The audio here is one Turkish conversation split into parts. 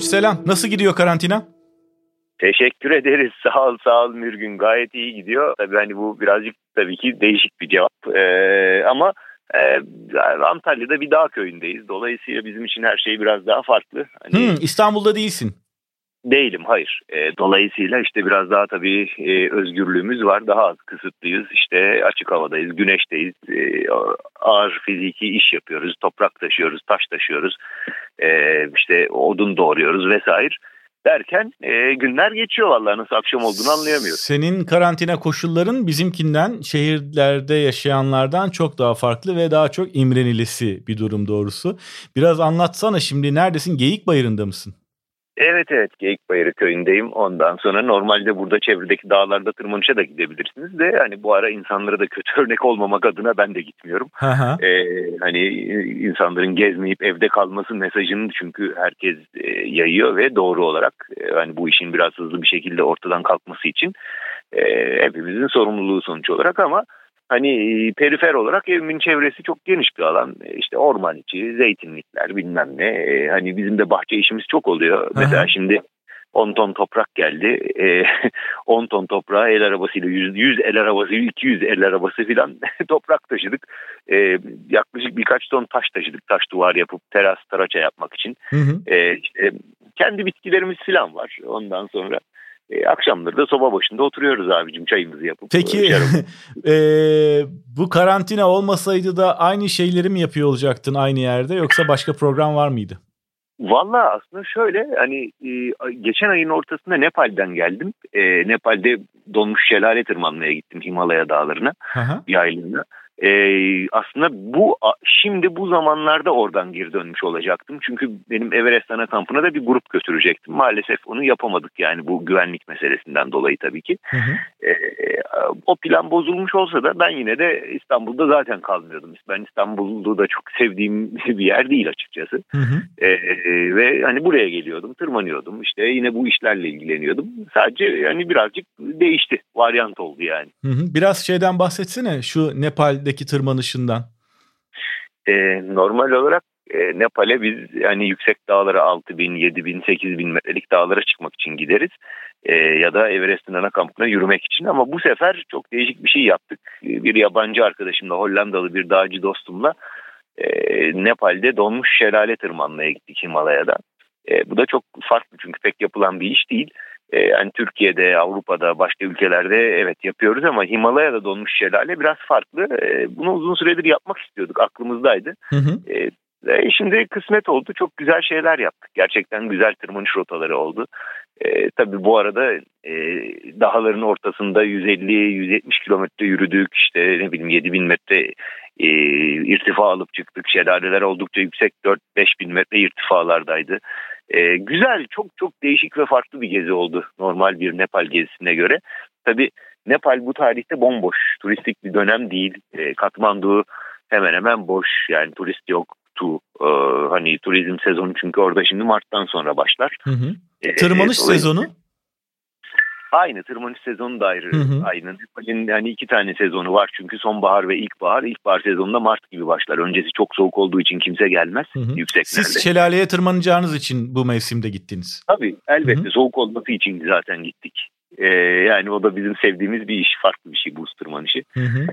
Tunç selam. Nasıl gidiyor karantina? Teşekkür ederiz. Sağ ol sağ ol Mürgün. Gayet iyi gidiyor. Tabii hani bu birazcık tabii ki değişik bir cevap. Ee, ama e, Antalya'da bir dağ köyündeyiz. Dolayısıyla bizim için her şey biraz daha farklı. Hani, hmm, İstanbul'da değilsin. Değilim hayır. E, dolayısıyla işte biraz daha tabii e, özgürlüğümüz var. Daha az kısıtlıyız. İşte açık havadayız, güneşteyiz. E, ağır fiziki iş yapıyoruz. Toprak taşıyoruz, taş taşıyoruz. E, işte odun doğruyoruz vesaire derken e, günler geçiyor vallahi nasıl akşam olduğunu anlayamıyoruz. Senin karantina koşulların bizimkinden şehirlerde yaşayanlardan çok daha farklı ve daha çok imrenilisi bir durum doğrusu. Biraz anlatsana şimdi neredesin? Geyik Bayırı'nda mısın? Evet evet Geyikbayırı köyündeyim. Ondan sonra normalde burada çevredeki dağlarda tırmanışa da gidebilirsiniz de hani bu ara insanlara da kötü örnek olmamak adına ben de gitmiyorum. ee, hani insanların gezmeyip evde kalması mesajını çünkü herkes e, yayıyor ve doğru olarak e, hani bu işin biraz hızlı bir şekilde ortadan kalkması için e, hepimizin sorumluluğu sonuç olarak ama hani e, perifer olarak evimin çevresi çok geniş bir alan. E, işte orman içi, zeytinlikler bilmem ne. E, hani bizim de bahçe işimiz çok oluyor. Aha. Mesela şimdi 10 ton toprak geldi. 10 ton toprağı el arabasıyla 100, 100 el arabası, 200 el arabası filan toprak taşıdık. yaklaşık birkaç ton taş taşıdık. Taş duvar yapıp teras taraça yapmak için. Hı hı. işte kendi bitkilerimiz filan var. Ondan sonra e, akşamları da soba başında oturuyoruz abicim çayımızı yapıp. Peki e, bu karantina olmasaydı da aynı şeyleri mi yapıyor olacaktın aynı yerde yoksa başka program var mıydı? Valla aslında şöyle hani e, geçen ayın ortasında Nepal'den geldim. E, Nepal'de donmuş şelale tırmanmaya gittim Himalaya dağlarına, yaylığına. Ee, aslında bu şimdi bu zamanlarda oradan geri dönmüş olacaktım. Çünkü benim Everest ana kampına da bir grup götürecektim. Maalesef onu yapamadık yani bu güvenlik meselesinden dolayı tabii ki. Hı hı. Ee, o plan bozulmuş olsa da ben yine de İstanbul'da zaten kalmıyordum. Ben İstanbul'u da çok sevdiğim bir yer değil açıkçası. Hı hı. Ee, ve hani buraya geliyordum, tırmanıyordum. İşte yine bu işlerle ilgileniyordum. Sadece yani birazcık değişti. Varyant oldu yani. Hı hı. Biraz şeyden bahsetsene şu Nepal'de Nepal'deki tırmanışından? E, normal olarak e, Nepal'e biz yani yüksek dağlara 6 bin, 7 bin, 8 bin metrelik dağlara çıkmak için gideriz. E, ya da Everest'in ana kampına yürümek için ama bu sefer çok değişik bir şey yaptık. Bir yabancı arkadaşımla, Hollandalı bir dağcı dostumla e, Nepal'de donmuş şelale tırmanmaya gittik Himalaya'da. E, bu da çok farklı çünkü pek yapılan bir iş değil. E, yani Türkiye'de, Avrupa'da, başka ülkelerde evet yapıyoruz ama Himalaya'da donmuş şelale biraz farklı. E, bunu uzun süredir yapmak istiyorduk, aklımızdaydı. Hı hı. E, şimdi kısmet oldu. Çok güzel şeyler yaptık. Gerçekten güzel tırmanış rotaları oldu. E, tabii bu arada e, dağların ortasında 150-170 kilometre yürüdük. İşte ne bileyim 7000 metre e, irtifa alıp çıktık. Şelaleler oldukça yüksek 4-5 bin metre irtifalardaydı. E, güzel, çok çok değişik ve farklı bir gezi oldu normal bir Nepal gezisine göre. Tabii Nepal bu tarihte bomboş, turistik bir dönem değil. E, Katmandu hemen hemen boş yani turist yoktu. E, hani turizm sezonu çünkü orada şimdi Mart'tan sonra başlar. Hı hı. Tırmanış e, sezonu? Aynı tırmanış sezonu da ayrı. Hı hı. Aynı. Nepal'in yani iki tane sezonu var çünkü sonbahar ve ilkbahar. İlkbahar sezonunda Mart gibi başlar. Öncesi çok soğuk olduğu için kimse gelmez hı hı. yükseklerde. Siz şelaleye tırmanacağınız için bu mevsimde gittiniz. Tabii elbette hı hı. soğuk olması için zaten gittik. Ee, yani o da bizim sevdiğimiz bir iş. Farklı bir şey buz tırmanışı. Hı hı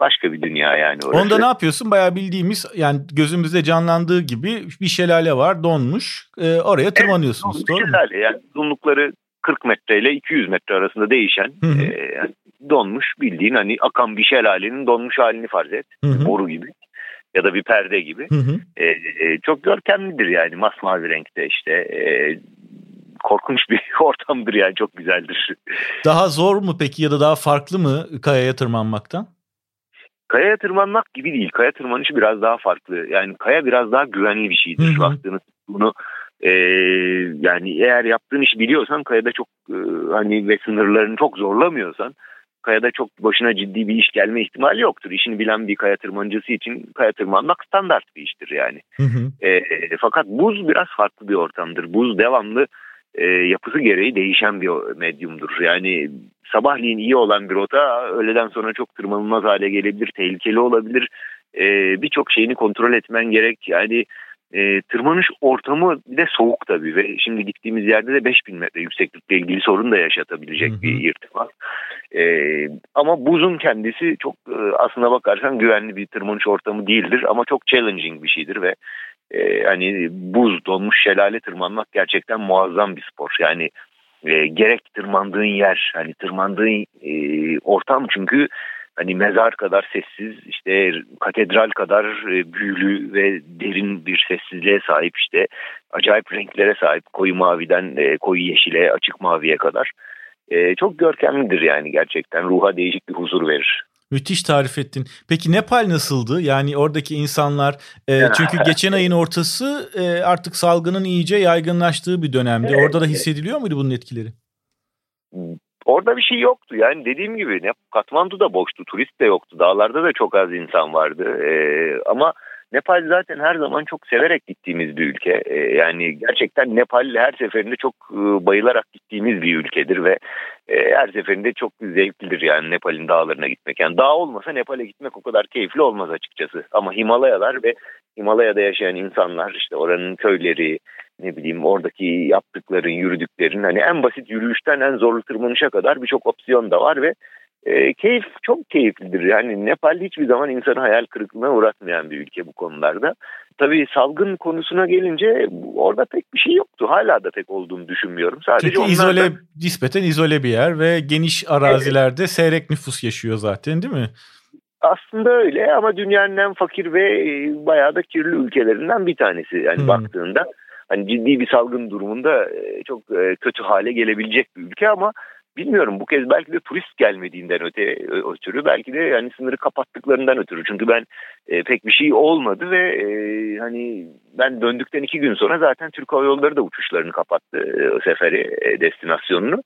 başka bir dünya yani orası. Onda ne yapıyorsun? Bayağı bildiğimiz yani gözümüzde canlandığı gibi bir şelale var donmuş. E, oraya tırmanıyorsunuz evet, doğru şelale, mu? Yani uzunlukları 40 metre ile 200 metre arasında değişen E, donmuş bildiğin hani akan bir şelalenin donmuş halini farz et. Hı hı. Boru gibi ya da bir perde gibi. Hı hı. E, e, çok görkemlidir yani masmavi renkte işte. E, korkunç bir ortamdır yani çok güzeldir. Daha zor mu peki ya da daha farklı mı kayaya tırmanmaktan? Kayaya tırmanmak gibi değil. Kaya tırmanışı biraz daha farklı. Yani kaya biraz daha güvenli bir şeydir. Hı hı. Baktığınız bunu e, yani eğer yaptığın işi biliyorsan kayada çok e, hani ve sınırlarını çok zorlamıyorsan kayada çok başına ciddi bir iş gelme ihtimali yoktur. İşini bilen bir kaya tırmancısı için kaya tırmanmak standart bir iştir yani. Hı hı. E, e, fakat buz biraz farklı bir ortamdır. Buz devamlı e, yapısı gereği değişen bir medyumdur. Yani sabahleyin iyi olan bir rota öğleden sonra çok tırmanılmaz hale gelebilir, tehlikeli olabilir. E, Birçok şeyini kontrol etmen gerek. Yani e, tırmanış ortamı bir de soğuk tabii ve şimdi gittiğimiz yerde de 5000 metre yükseklikle ilgili sorun da yaşatabilecek hı hı. bir irtifa. E, ama buzun kendisi çok e, aslına bakarsan güvenli bir tırmanış ortamı değildir ama çok challenging bir şeydir ve e, hani buz donmuş şelale tırmanmak gerçekten muazzam bir spor. Yani e, gerek tırmandığın yer hani tırmandığın e, ortam çünkü hani mezar kadar sessiz işte katedral kadar e, büyülü ve derin bir sessizliğe sahip işte acayip renklere sahip koyu maviden e, koyu yeşile açık maviye kadar e, çok görkemlidir yani gerçekten ruha değişik bir huzur verir. Müthiş tarif ettin. Peki Nepal nasıldı? Yani oradaki insanlar e, çünkü geçen ayın ortası e, artık salgının iyice yaygınlaştığı bir dönemdi. Orada da hissediliyor muydu bunun etkileri? Orada bir şey yoktu. Yani dediğim gibi ne Katmandu da boştu, turist de yoktu. Dağlarda da çok az insan vardı. Ee, ama Nepal zaten her zaman çok severek gittiğimiz bir ülke. Ee, yani gerçekten Nepal her seferinde çok e, bayılarak gittiğimiz bir ülkedir ve e, her seferinde çok zevklidir yani Nepal'in dağlarına gitmek. Yani dağ olmasa Nepal'e gitmek o kadar keyifli olmaz açıkçası. Ama Himalayalar ve Himalaya'da yaşayan insanlar işte oranın köyleri, ne bileyim oradaki yaptıkların, yürüdüklerin hani en basit yürüyüşten en zorlu tırmanışa kadar birçok opsiyon da var ve e, keyif çok keyiflidir. Yani Nepal hiçbir zaman insanı hayal kırıklığına uğratmayan bir ülke bu konularda. Tabii salgın konusuna gelince orada pek bir şey yoktu. Hala da pek olduğunu düşünmüyorum. Sadece Çünkü izole, da... nispeten izole bir yer ve geniş arazilerde evet. seyrek nüfus yaşıyor zaten değil mi? Aslında öyle ama dünyanın en fakir ve e, bayağı da kirli ülkelerinden bir tanesi. Yani hmm. baktığında hani ciddi bir salgın durumunda e, çok e, kötü hale gelebilecek bir ülke ama bilmiyorum bu kez belki de turist gelmediğinden öte e, ötürü belki de yani sınırı kapattıklarından ötürü. Çünkü ben e, pek bir şey olmadı ve e, hani ben döndükten iki gün sonra zaten Türk Hava Yolları da uçuşlarını kapattı e, o seferi e, destinasyonunu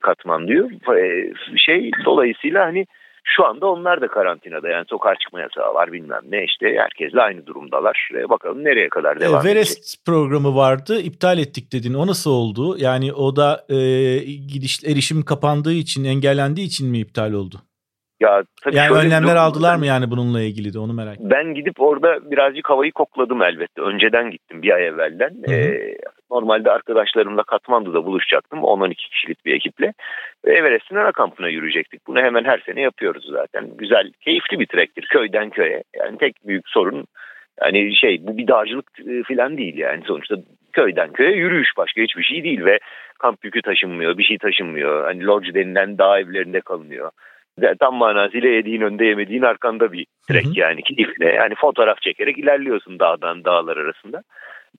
Katmandu'yu e, şey dolayısıyla hani şu anda onlar da karantinada yani sokağa çıkma yasağı var bilmem ne işte herkesle aynı durumdalar. E, bakalım nereye kadar devam edecek. Everest programı vardı iptal ettik dedin o nasıl oldu? Yani o da e, gidiş erişim kapandığı için engellendiği için mi iptal oldu? Ya tabii yani önlemler aldılar mı yani bununla ilgili de onu merak ediyorum. Ben gidip orada birazcık havayı kokladım elbette. Önceden gittim bir ay evvelden. Ee, normalde arkadaşlarımla Katmandu'da buluşacaktım. 10-12 kişilik bir ekiple. Ve Everest'in ana kampına yürüyecektik. Bunu hemen her sene yapıyoruz zaten. Güzel, keyifli bir trektir köyden köye. Yani tek büyük sorun yani şey bu bir dağcılık e, falan değil yani sonuçta köyden köye yürüyüş başka hiçbir şey değil ve kamp yükü taşınmıyor, bir şey taşınmıyor. Hani lodge denilen dağ evlerinde kalınıyor tam manasıyla yediğin önde yemediğin arkanda bir trek yani keyifle. Yani fotoğraf çekerek ilerliyorsun dağdan dağlar arasında.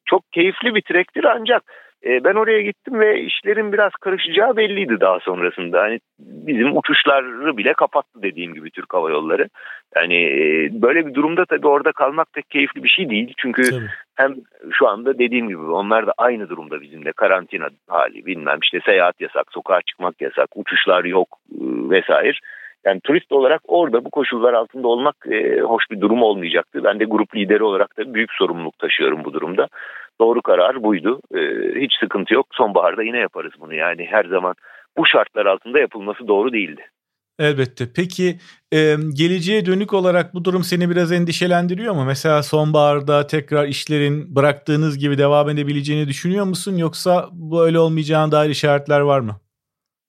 Çok keyifli bir trektir ancak e, ben oraya gittim ve işlerin biraz karışacağı belliydi daha sonrasında. Hani bizim uçuşları bile kapattı dediğim gibi Türk Hava Yolları. Yani e, böyle bir durumda tabii orada kalmak pek keyifli bir şey değil. Çünkü tabii. hem şu anda dediğim gibi onlar da aynı durumda bizimle karantina hali bilmem işte seyahat yasak, sokağa çıkmak yasak, uçuşlar yok e, vesaire. Yani turist olarak orada bu koşullar altında olmak e, hoş bir durum olmayacaktı. Ben de grup lideri olarak da büyük sorumluluk taşıyorum bu durumda. Doğru karar buydu. E, hiç sıkıntı yok. Sonbaharda yine yaparız bunu. Yani her zaman bu şartlar altında yapılması doğru değildi. Elbette. Peki e, geleceğe dönük olarak bu durum seni biraz endişelendiriyor mu? Mesela sonbaharda tekrar işlerin bıraktığınız gibi devam edebileceğini düşünüyor musun? Yoksa bu öyle olmayacağına dair işaretler var mı?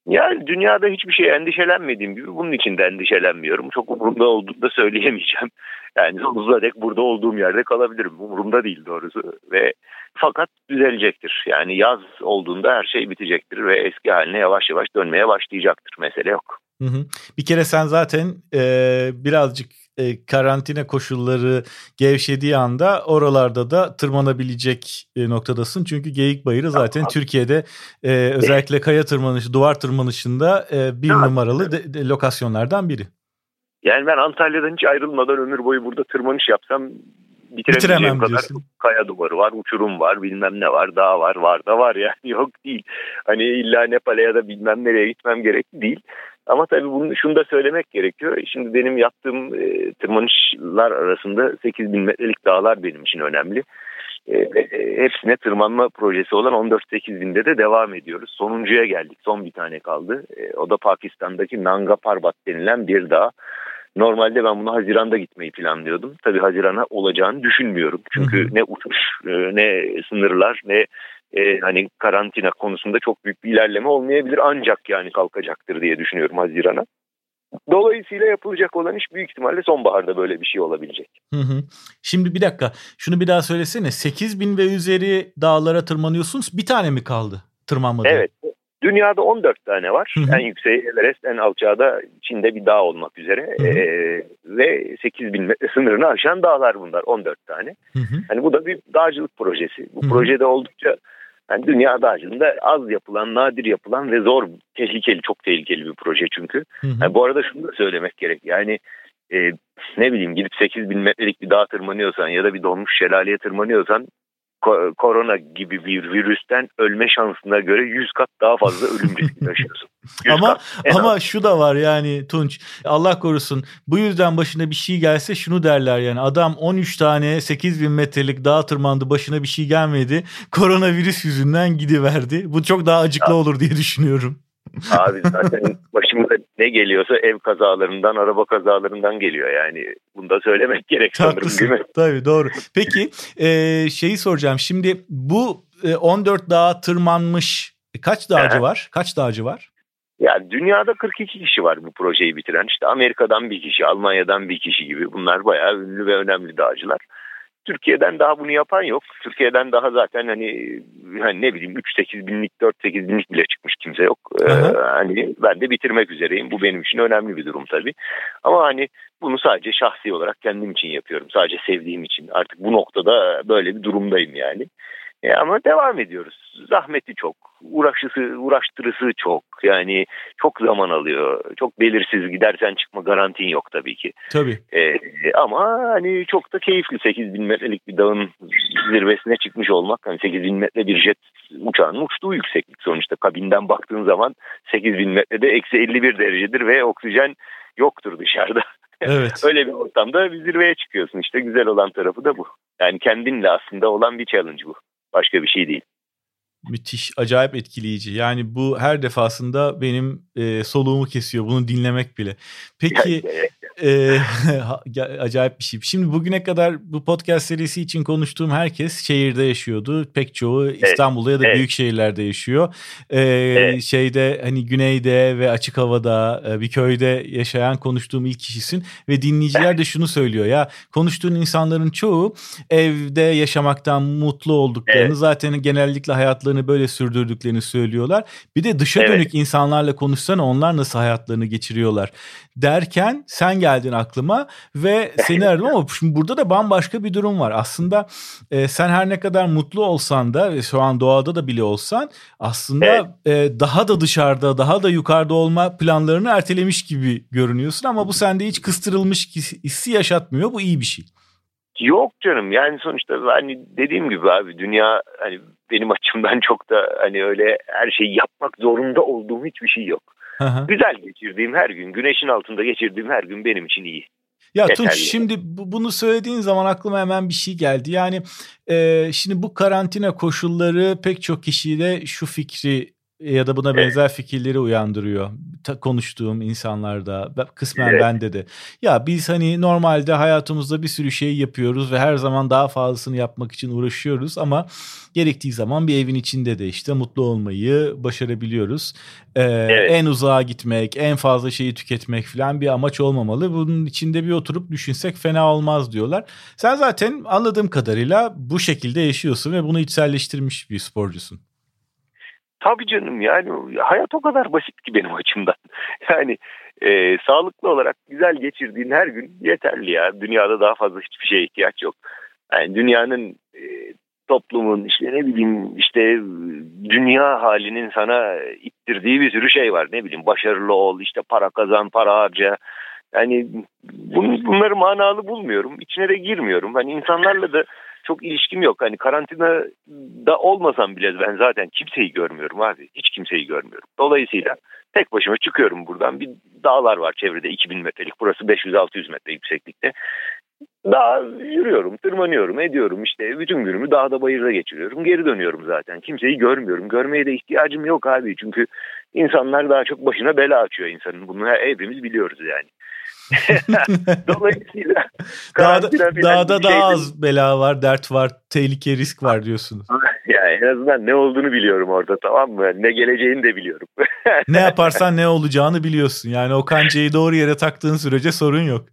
Yani dünyada hiçbir şey endişelenmediğim gibi bunun için de endişelenmiyorum. Çok umurumda olduğunu da söyleyemeyeceğim. Yani sonsuza dek burada olduğum yerde kalabilirim. Umurumda değil doğrusu. Ve fakat düzelecektir. Yani yaz olduğunda her şey bitecektir ve eski haline yavaş yavaş dönmeye başlayacaktır. Mesele yok. Hı hı. Bir kere sen zaten e, birazcık e, karantina koşulları gevşediği anda oralarda da tırmanabilecek e, noktadasın. Çünkü Geyik Bayırı zaten tamam. Türkiye'de e, özellikle kaya tırmanışı, duvar tırmanışında e, bir tamam. numaralı de, de, lokasyonlardan biri. Yani ben Antalya'dan hiç ayrılmadan ömür boyu burada tırmanış yapsam bitiremeyeceğim kadar diyorsun. kaya duvarı var, uçurum var, bilmem ne var, dağ var, var da var yani yok değil. Hani illa Nepal'e ya da bilmem nereye gitmem gerekli değil. Ama tabii bunu şunu da söylemek gerekiyor. Şimdi benim yaptığım e, tırmanışlar arasında 8000 metrelik dağlar benim için önemli. E, e, hepsine tırmanma projesi olan 14-8 binde de devam ediyoruz. Sonuncuya geldik. Son bir tane kaldı. E, o da Pakistan'daki Nanga Parbat denilen bir dağ. Normalde ben bunu Haziran'da gitmeyi planlıyordum. Tabii Haziran'a olacağını düşünmüyorum. Çünkü ne uçuş, e, ne sınırlar, ne e, hani karantina konusunda çok büyük bir ilerleme olmayabilir. Ancak yani kalkacaktır diye düşünüyorum Haziran'a. Dolayısıyla yapılacak olan iş büyük ihtimalle sonbaharda böyle bir şey olabilecek. Hı hı. Şimdi bir dakika şunu bir daha söylesene 8 bin ve üzeri dağlara tırmanıyorsunuz bir tane mi kaldı tırmanmadı? Evet dünyada 14 tane var. Hı hı. En yükseği Everest en alçağı da Çin'de bir dağ olmak üzere. Hı hı. Ee, ve 8 bin metre sınırını aşan dağlar bunlar 14 tane. Hı hı. Hani bu da bir dağcılık projesi. Bu hı hı. projede oldukça yani dünya dağcılığında az yapılan, nadir yapılan ve zor, tehlikeli, çok tehlikeli bir proje çünkü. Hı hı. Yani bu arada şunu da söylemek gerek. Yani e, ne bileyim gidip 8 bin metrelik bir dağ tırmanıyorsan ya da bir donmuş şelaleye tırmanıyorsan korona gibi bir virüsten ölme şansına göre 100 kat daha fazla ölüm riski taşıyorsun. ama ama az. şu da var yani Tunç Allah korusun bu yüzden başına bir şey gelse şunu derler yani adam 13 tane 8 bin metrelik dağ tırmandı başına bir şey gelmedi koronavirüs yüzünden gidiverdi. Bu çok daha acıklı ya. olur diye düşünüyorum. Abi zaten başımıza ne geliyorsa ev kazalarından, araba kazalarından geliyor yani. Bunu da söylemek gerek sanırım değil mi? Tabii doğru. Peki e, şeyi soracağım. Şimdi bu e, 14 dağa tırmanmış kaç dağcı var? Kaç dağcı var? Ya dünyada 42 kişi var bu projeyi bitiren. İşte Amerika'dan bir kişi, Almanya'dan bir kişi gibi. Bunlar bayağı ünlü ve önemli dağcılar. Türkiye'den daha bunu yapan yok. Türkiye'den daha zaten hani, hani ne bileyim 3-8 binlik 4-8 binlik bile çıkmış kimse yok. Ee, hani ben de bitirmek üzereyim. Bu benim için önemli bir durum tabii. Ama hani bunu sadece şahsi olarak kendim için yapıyorum. Sadece sevdiğim için. Artık bu noktada böyle bir durumdayım yani. E ama devam ediyoruz. Zahmeti çok, uğraşısı, uğraştırısı çok. Yani çok zaman alıyor. Çok belirsiz gidersen çıkma garantin yok tabii ki. Tabii. E, ama hani çok da keyifli. 8 bin metrelik bir dağın zirvesine çıkmış olmak. Hani 8 bin metre bir jet uçağın uçtuğu yükseklik sonuçta. Kabinden baktığın zaman 8 bin metrede eksi 51 derecedir ve oksijen yoktur dışarıda. Evet. Öyle bir ortamda bir zirveye çıkıyorsun. İşte güzel olan tarafı da bu. Yani kendinle aslında olan bir challenge bu. Başka bir şey değil. Müthiş, acayip etkileyici. Yani bu her defasında benim e, soluğumu kesiyor bunu dinlemek bile. Peki e, acayip bir şey. Şimdi bugüne kadar bu podcast serisi için konuştuğum herkes şehirde yaşıyordu. Pek çoğu İstanbul'da evet. ya da evet. büyük şehirlerde yaşıyor. E, evet. Şeyde hani güneyde ve açık havada bir köyde yaşayan konuştuğum ilk kişisin ve dinleyiciler de şunu söylüyor ya konuştuğun insanların çoğu evde yaşamaktan mutlu olduklarını evet. zaten genellikle hayatlarını böyle sürdürdüklerini söylüyorlar. Bir de dışa evet. dönük insanlarla konuşsana onlar nasıl hayatlarını geçiriyorlar derken sen geldin aklıma ve seni aradım ama şimdi burada da bambaşka bir durum var. Aslında e, sen her ne kadar mutlu olsan da ve şu an doğada da bile olsan aslında evet. e, daha da dışarıda daha da yukarıda olma planlarını ertelemiş gibi görünüyorsun ama bu sende hiç kıstırılmış hissi yaşatmıyor. Bu iyi bir şey. Yok canım yani sonuçta hani dediğim gibi abi dünya hani benim açımdan çok da hani öyle her şeyi yapmak zorunda olduğum hiçbir şey yok. Güzel geçirdiğim her gün, güneşin altında geçirdiğim her gün benim için iyi. Ya Yeterli. Tunç şimdi bunu söylediğin zaman aklıma hemen bir şey geldi. Yani e, şimdi bu karantina koşulları pek çok kişide şu fikri ya da buna benzer evet. fikirleri uyandırıyor. Ta, konuştuğum insanlarda, kısmen evet. bende de. Ya biz hani normalde hayatımızda bir sürü şey yapıyoruz ve her zaman daha fazlasını yapmak için uğraşıyoruz ama gerektiği zaman bir evin içinde de işte mutlu olmayı başarabiliyoruz. Ee, evet. En uzağa gitmek, en fazla şeyi tüketmek falan bir amaç olmamalı. Bunun içinde bir oturup düşünsek fena olmaz diyorlar. Sen zaten anladığım kadarıyla bu şekilde yaşıyorsun ve bunu içselleştirmiş bir sporcusun. Tabii canım yani hayat o kadar basit ki benim açımdan. Yani e, sağlıklı olarak güzel geçirdiğin her gün yeterli ya. Dünyada daha fazla hiçbir şeye ihtiyaç yok. Yani dünyanın e, toplumun işte ne bileyim işte dünya halinin sana ittirdiği bir sürü şey var. Ne bileyim başarılı ol işte para kazan para harca. Yani bun, bunları manalı bulmuyorum. İçine de girmiyorum. Hani insanlarla da çok ilişkim yok. Hani karantinada olmasam bile ben zaten kimseyi görmüyorum abi. Hiç kimseyi görmüyorum. Dolayısıyla tek başıma çıkıyorum buradan. Bir dağlar var çevrede 2000 metrelik. Burası 500-600 metre yükseklikte. Dağ yürüyorum, tırmanıyorum, ediyorum işte bütün günümü dağda bayırda geçiriyorum. Geri dönüyorum zaten. Kimseyi görmüyorum. Görmeye de ihtiyacım yok abi. Çünkü insanlar daha çok başına bela açıyor insanın. Bunu hepimiz biliyoruz yani. Dolayısıyla dağda, dağda daha az bela var, dert var, tehlike, risk var diyorsunuz. ya en azından ne olduğunu biliyorum orada tamam mı? Ne geleceğini de biliyorum. ne yaparsan ne olacağını biliyorsun. Yani o kancayı doğru yere taktığın sürece sorun yok.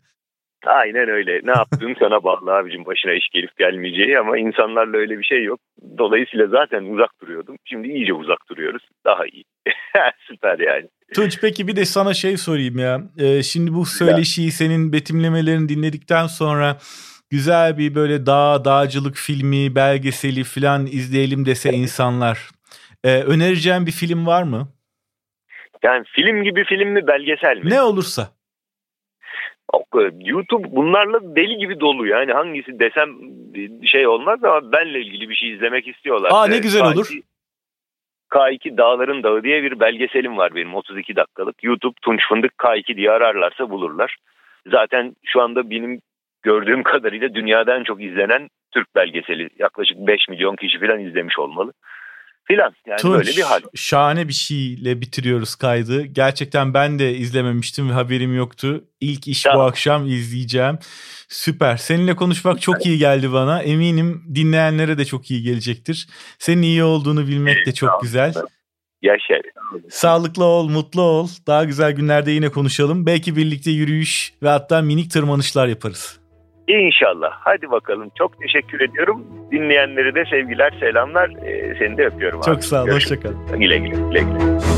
Aynen öyle. Ne yaptığın sana bağlı abicim başına iş gelip gelmeyeceği ama insanlarla öyle bir şey yok. Dolayısıyla zaten uzak duruyordum. Şimdi iyice uzak duruyoruz. Daha iyi. Süper yani. Tunç peki bir de sana şey sorayım ya. Ee, şimdi bu söyleşiyi senin betimlemelerini dinledikten sonra güzel bir böyle dağ, dağcılık filmi, belgeseli falan izleyelim dese insanlar. Ee, önereceğin bir film var mı? Yani film gibi film mi belgesel mi? Ne olursa. YouTube bunlarla deli gibi dolu yani hangisi desem şey olmaz ama benle ilgili bir şey izlemek istiyorlar. Aa ne güzel K2, olur. K2 Dağların Dağı diye bir belgeselim var benim 32 dakikalık. YouTube Tunç Fındık K2 diye ararlarsa bulurlar. Zaten şu anda benim gördüğüm kadarıyla dünyadan çok izlenen Türk belgeseli. Yaklaşık 5 milyon kişi falan izlemiş olmalı filan. Yani Tunç, böyle bir hal. Şahane bir şeyle bitiriyoruz kaydı. Gerçekten ben de izlememiştim ve haberim yoktu. İlk iş tamam. bu akşam izleyeceğim. Süper. Seninle konuşmak çok iyi geldi bana. Eminim dinleyenlere de çok iyi gelecektir. Senin iyi olduğunu bilmek de çok güzel. Yaşar. Sağlıklı ol, mutlu ol. Daha güzel günlerde yine konuşalım. Belki birlikte yürüyüş ve hatta minik tırmanışlar yaparız. İnşallah. Hadi bakalım. Çok teşekkür ediyorum. Dinleyenlere de sevgiler, selamlar. Ee, seni de öpüyorum. Çok abi. sağ ol. Hoşçakal. Güle güle. güle, güle.